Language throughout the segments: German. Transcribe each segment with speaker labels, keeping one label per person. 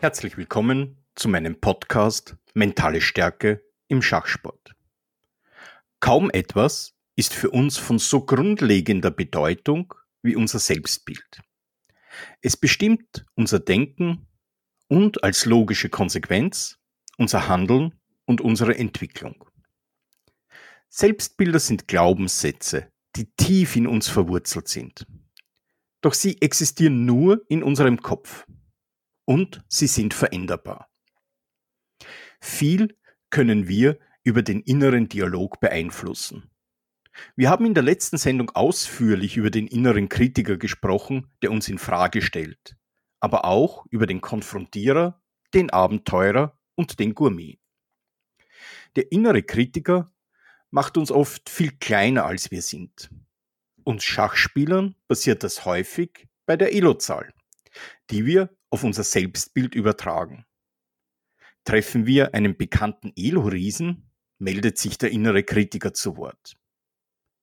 Speaker 1: Herzlich willkommen zu meinem Podcast Mentale Stärke im Schachsport. Kaum etwas ist für uns von so grundlegender Bedeutung wie unser Selbstbild. Es bestimmt unser Denken und als logische Konsequenz unser Handeln und unsere Entwicklung. Selbstbilder sind Glaubenssätze, die tief in uns verwurzelt sind. Doch sie existieren nur in unserem Kopf und sie sind veränderbar. Viel können wir über den inneren Dialog beeinflussen. Wir haben in der letzten Sendung ausführlich über den inneren Kritiker gesprochen, der uns in Frage stellt, aber auch über den Konfrontierer, den Abenteurer und den Gourmet. Der innere Kritiker macht uns oft viel kleiner als wir sind. Uns Schachspielern passiert das häufig bei der Elo-Zahl, die wir auf unser Selbstbild übertragen. Treffen wir einen bekannten Elo-Riesen, meldet sich der innere Kritiker zu Wort.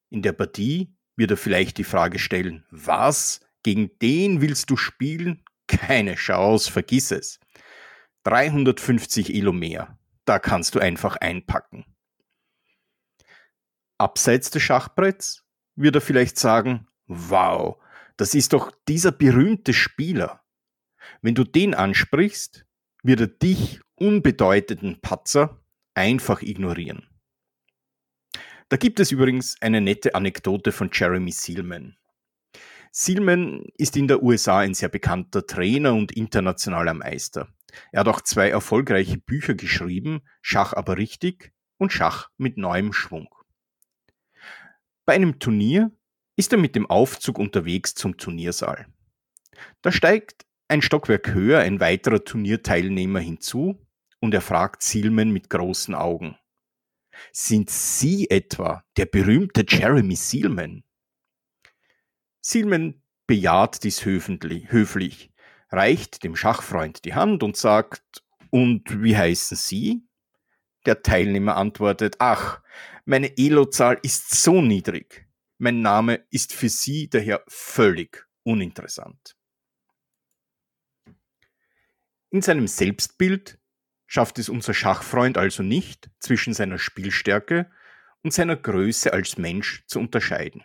Speaker 1: In der Partie wird er vielleicht die Frage stellen, was? Gegen den willst du spielen? Keine Chance, vergiss es. 350 Elo mehr, da kannst du einfach einpacken. Abseits des Schachbretts wird er vielleicht sagen, wow, das ist doch dieser berühmte Spieler. Wenn du den ansprichst, wird er dich unbedeutenden Patzer einfach ignorieren. Da gibt es übrigens eine nette Anekdote von Jeremy Seelman. Seelman ist in der USA ein sehr bekannter Trainer und internationaler Meister. Er hat auch zwei erfolgreiche Bücher geschrieben, Schach aber richtig und Schach mit neuem Schwung. Bei einem Turnier ist er mit dem Aufzug unterwegs zum Turniersaal. Da steigt ein Stockwerk höher ein weiterer Turnierteilnehmer hinzu und er fragt Silman mit großen Augen. Sind Sie etwa der berühmte Jeremy Seelman? Seelman bejaht dies höflich, reicht dem Schachfreund die Hand und sagt, und wie heißen Sie? Der Teilnehmer antwortet, ach, meine Elo-Zahl ist so niedrig. Mein Name ist für Sie daher völlig uninteressant. In seinem Selbstbild schafft es unser Schachfreund also nicht, zwischen seiner Spielstärke und seiner Größe als Mensch zu unterscheiden.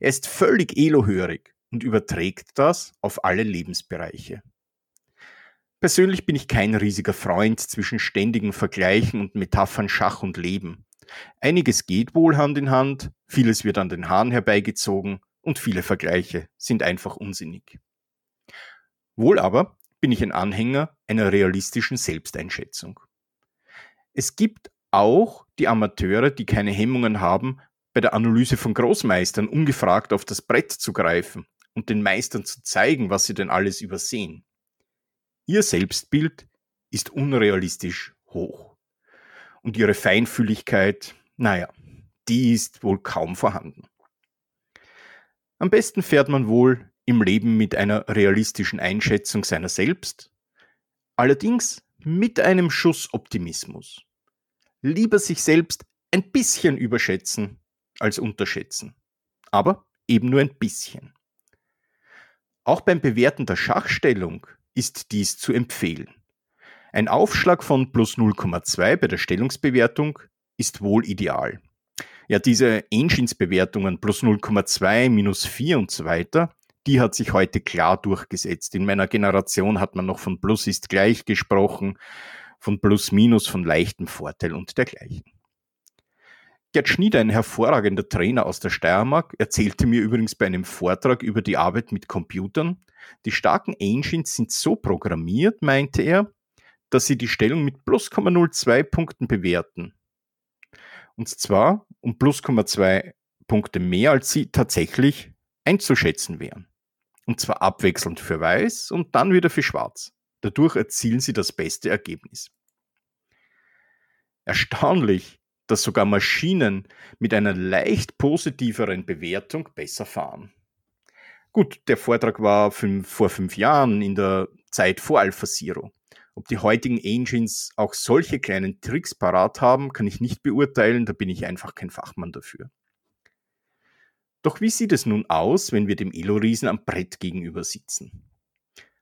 Speaker 1: Er ist völlig elohörig und überträgt das auf alle Lebensbereiche. Persönlich bin ich kein riesiger Freund zwischen ständigen Vergleichen und Metaphern Schach und Leben. Einiges geht wohl Hand in Hand, vieles wird an den Haaren herbeigezogen und viele Vergleiche sind einfach unsinnig. Wohl aber bin ich ein Anhänger einer realistischen Selbsteinschätzung. Es gibt auch die Amateure, die keine Hemmungen haben, bei der Analyse von Großmeistern ungefragt auf das Brett zu greifen und den Meistern zu zeigen, was sie denn alles übersehen. Ihr Selbstbild ist unrealistisch hoch. Und ihre Feinfühligkeit, naja, die ist wohl kaum vorhanden. Am besten fährt man wohl im Leben mit einer realistischen Einschätzung seiner selbst, allerdings mit einem Schuss Optimismus. Lieber sich selbst ein bisschen überschätzen als unterschätzen, aber eben nur ein bisschen. Auch beim Bewerten der Schachstellung ist dies zu empfehlen. Ein Aufschlag von plus 0,2 bei der Stellungsbewertung ist wohl ideal. Ja, diese Engines-Bewertungen plus 0,2, minus 4 und so weiter, die hat sich heute klar durchgesetzt. In meiner Generation hat man noch von Plus ist gleich gesprochen, von Plus Minus, von leichtem Vorteil und dergleichen. Gerd Schnieder, ein hervorragender Trainer aus der Steiermark, erzählte mir übrigens bei einem Vortrag über die Arbeit mit Computern, die starken Engines sind so programmiert, meinte er, dass sie die Stellung mit plus 0,02 Punkten bewerten. Und zwar um plus 0,2 Punkte mehr, als sie tatsächlich einzuschätzen wären. Und zwar abwechselnd für Weiß und dann wieder für Schwarz. Dadurch erzielen sie das beste Ergebnis. Erstaunlich, dass sogar Maschinen mit einer leicht positiveren Bewertung besser fahren. Gut, der Vortrag war fünf, vor fünf Jahren in der Zeit vor Alpha Zero. Ob die heutigen Engines auch solche kleinen Tricks parat haben, kann ich nicht beurteilen, da bin ich einfach kein Fachmann dafür. Doch wie sieht es nun aus, wenn wir dem Elo-Riesen am Brett gegenüber sitzen?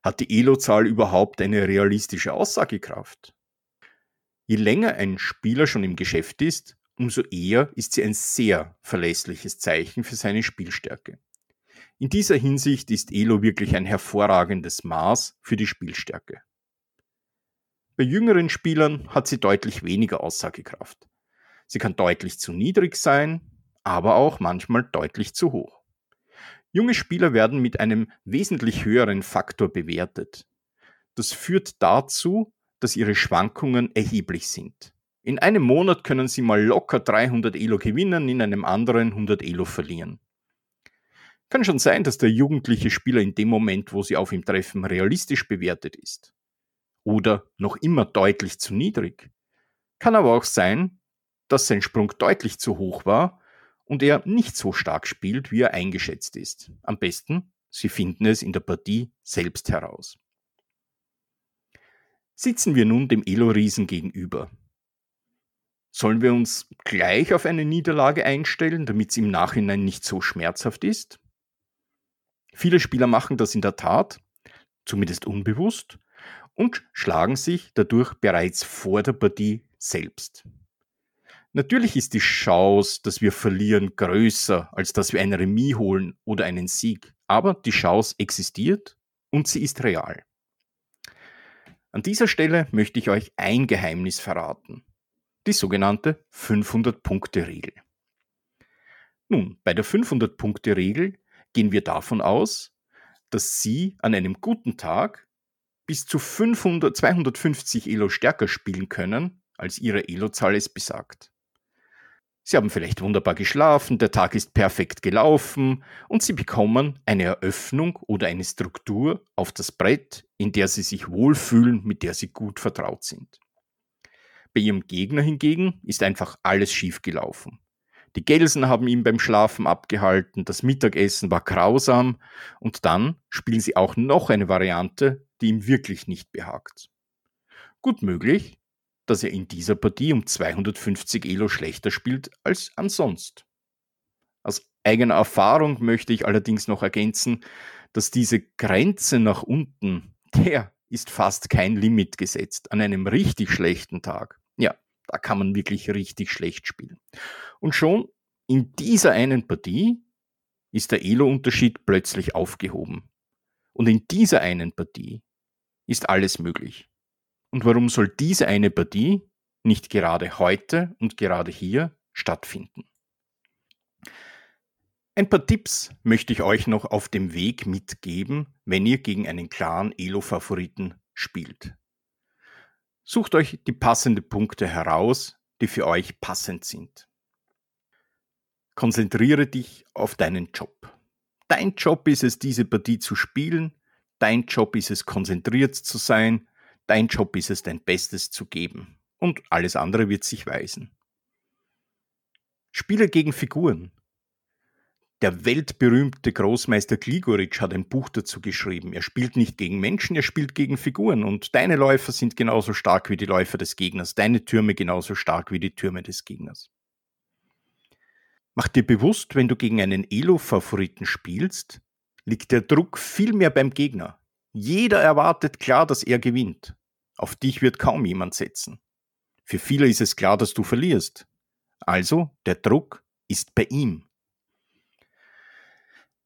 Speaker 1: Hat die Elo-Zahl überhaupt eine realistische Aussagekraft? Je länger ein Spieler schon im Geschäft ist, umso eher ist sie ein sehr verlässliches Zeichen für seine Spielstärke. In dieser Hinsicht ist Elo wirklich ein hervorragendes Maß für die Spielstärke. Bei jüngeren Spielern hat sie deutlich weniger Aussagekraft. Sie kann deutlich zu niedrig sein, aber auch manchmal deutlich zu hoch. Junge Spieler werden mit einem wesentlich höheren Faktor bewertet. Das führt dazu, dass ihre Schwankungen erheblich sind. In einem Monat können sie mal locker 300 Elo gewinnen, in einem anderen 100 Elo verlieren. Kann schon sein, dass der jugendliche Spieler in dem Moment, wo sie auf ihm treffen, realistisch bewertet ist. Oder noch immer deutlich zu niedrig. Kann aber auch sein, dass sein Sprung deutlich zu hoch war und er nicht so stark spielt, wie er eingeschätzt ist. Am besten, Sie finden es in der Partie selbst heraus. Sitzen wir nun dem Elo-Riesen gegenüber. Sollen wir uns gleich auf eine Niederlage einstellen, damit es im Nachhinein nicht so schmerzhaft ist? Viele Spieler machen das in der Tat, zumindest unbewusst, und schlagen sich dadurch bereits vor der Partie selbst. Natürlich ist die Chance, dass wir verlieren, größer, als dass wir ein Remis holen oder einen Sieg. Aber die Chance existiert und sie ist real. An dieser Stelle möchte ich euch ein Geheimnis verraten. Die sogenannte 500-Punkte-Regel. Nun, bei der 500-Punkte-Regel gehen wir davon aus, dass Sie an einem guten Tag bis zu 500, 250 Elo stärker spielen können, als Ihre Elo-Zahl es besagt. Sie haben vielleicht wunderbar geschlafen, der Tag ist perfekt gelaufen und Sie bekommen eine Eröffnung oder eine Struktur auf das Brett, in der Sie sich wohlfühlen, mit der Sie gut vertraut sind. Bei Ihrem Gegner hingegen ist einfach alles schief gelaufen. Die Gelsen haben ihn beim Schlafen abgehalten, das Mittagessen war grausam und dann spielen sie auch noch eine Variante, die ihm wirklich nicht behagt. Gut möglich, dass er in dieser Partie um 250 Elo schlechter spielt als ansonst. Aus eigener Erfahrung möchte ich allerdings noch ergänzen, dass diese Grenze nach unten, der ist fast kein Limit gesetzt. An einem richtig schlechten Tag, ja, da kann man wirklich richtig schlecht spielen. Und schon in dieser einen Partie ist der Elo-Unterschied plötzlich aufgehoben. Und in dieser einen Partie ist alles möglich. Und warum soll diese eine Partie nicht gerade heute und gerade hier stattfinden? Ein paar Tipps möchte ich euch noch auf dem Weg mitgeben, wenn ihr gegen einen klaren Elo-Favoriten spielt. Sucht euch die passenden Punkte heraus, die für euch passend sind. Konzentriere dich auf deinen Job. Dein Job ist es, diese Partie zu spielen. Dein Job ist es, konzentriert zu sein. Dein Job ist es, dein Bestes zu geben. Und alles andere wird sich weisen. Spiele gegen Figuren. Der weltberühmte Großmeister Gligoric hat ein Buch dazu geschrieben. Er spielt nicht gegen Menschen, er spielt gegen Figuren. Und deine Läufer sind genauso stark wie die Läufer des Gegners, deine Türme genauso stark wie die Türme des Gegners. Mach dir bewusst, wenn du gegen einen Elo-Favoriten spielst, liegt der Druck viel mehr beim Gegner. Jeder erwartet klar, dass er gewinnt. Auf dich wird kaum jemand setzen. Für viele ist es klar, dass du verlierst. Also, der Druck ist bei ihm.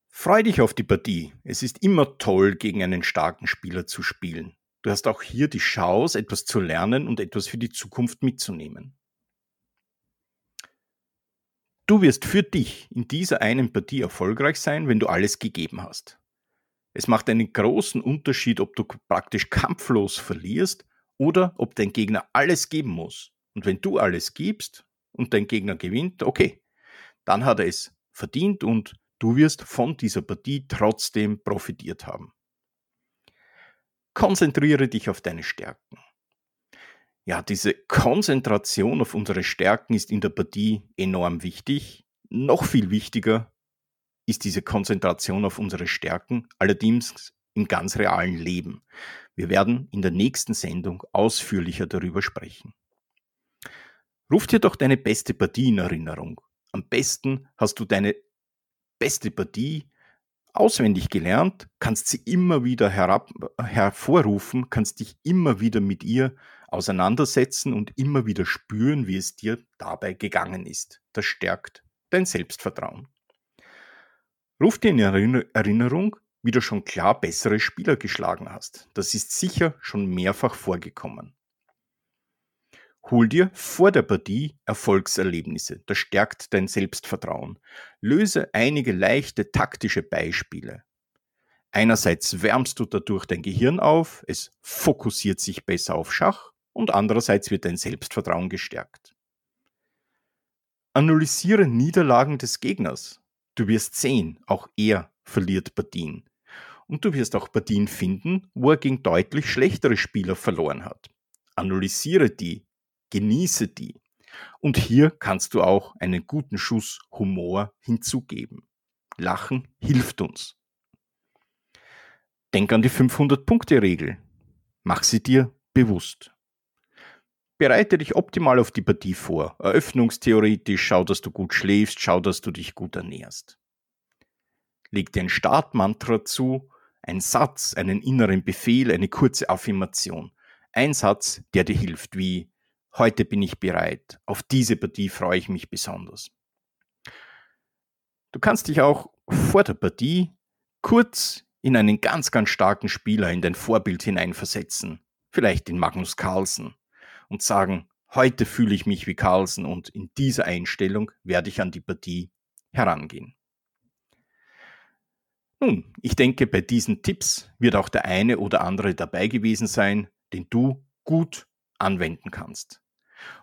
Speaker 1: Freu dich auf die Partie. Es ist immer toll, gegen einen starken Spieler zu spielen. Du hast auch hier die Chance, etwas zu lernen und etwas für die Zukunft mitzunehmen. Du wirst für dich in dieser einen Partie erfolgreich sein, wenn du alles gegeben hast. Es macht einen großen Unterschied, ob du praktisch kampflos verlierst oder ob dein Gegner alles geben muss. Und wenn du alles gibst und dein Gegner gewinnt, okay, dann hat er es verdient und du wirst von dieser Partie trotzdem profitiert haben. Konzentriere dich auf deine Stärken ja, diese Konzentration auf unsere Stärken ist in der Partie enorm wichtig. Noch viel wichtiger ist diese Konzentration auf unsere Stärken, allerdings im ganz realen Leben. Wir werden in der nächsten Sendung ausführlicher darüber sprechen. Ruf dir doch deine beste Partie in Erinnerung. Am besten hast du deine beste Partie auswendig gelernt, kannst sie immer wieder herab, hervorrufen, kannst dich immer wieder mit ihr auseinandersetzen und immer wieder spüren, wie es dir dabei gegangen ist. Das stärkt dein Selbstvertrauen. Ruf dir in Erinnerung, wie du schon klar bessere Spieler geschlagen hast. Das ist sicher schon mehrfach vorgekommen. Hol dir vor der Partie Erfolgserlebnisse. Das stärkt dein Selbstvertrauen. Löse einige leichte taktische Beispiele. Einerseits wärmst du dadurch dein Gehirn auf, es fokussiert sich besser auf Schach und andererseits wird dein Selbstvertrauen gestärkt. Analysiere Niederlagen des Gegners. Du wirst sehen, auch er verliert Partien. Und du wirst auch Partien finden, wo er gegen deutlich schlechtere Spieler verloren hat. Analysiere die, genieße die. Und hier kannst du auch einen guten Schuss Humor hinzugeben. Lachen hilft uns. Denk an die 500-Punkte-Regel. Mach sie dir bewusst. Bereite dich optimal auf die Partie vor. Eröffnungstheoretisch, schau, dass du gut schläfst, schau, dass du dich gut ernährst. Leg dir ein Startmantra zu, ein Satz, einen inneren Befehl, eine kurze Affirmation. Ein Satz, der dir hilft, wie heute bin ich bereit, auf diese Partie freue ich mich besonders. Du kannst dich auch vor der Partie kurz in einen ganz, ganz starken Spieler, in dein Vorbild hineinversetzen, vielleicht in Magnus Carlsen, und sagen, heute fühle ich mich wie Carlsen und in dieser Einstellung werde ich an die Partie herangehen. Nun, ich denke, bei diesen Tipps wird auch der eine oder andere dabei gewesen sein, den du gut anwenden kannst.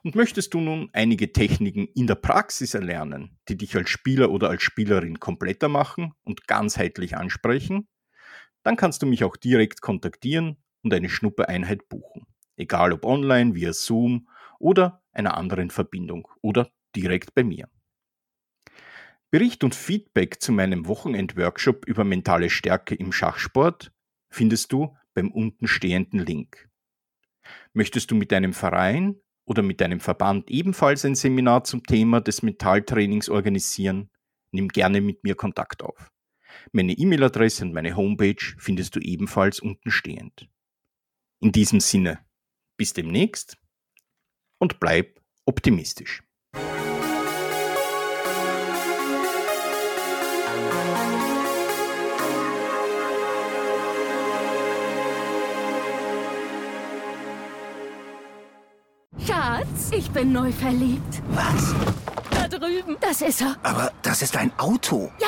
Speaker 1: Und möchtest du nun einige Techniken in der Praxis erlernen, die dich als Spieler oder als Spielerin kompletter machen und ganzheitlich ansprechen, dann kannst du mich auch direkt kontaktieren und eine Schnuppereinheit buchen. Egal ob online, via Zoom oder einer anderen Verbindung oder direkt bei mir. Bericht und Feedback zu meinem Wochenend-Workshop über mentale Stärke im Schachsport findest du beim untenstehenden Link. Möchtest du mit deinem Verein oder mit deinem Verband ebenfalls ein Seminar zum Thema des Mentaltrainings organisieren, nimm gerne mit mir Kontakt auf. Meine E-Mail-Adresse und meine Homepage findest du ebenfalls unten stehend. In diesem Sinne, bis demnächst und bleib optimistisch.
Speaker 2: Schatz, ich bin neu verliebt.
Speaker 3: Was?
Speaker 2: Da drüben. Das ist er.
Speaker 3: Aber das ist ein Auto.
Speaker 2: Ja,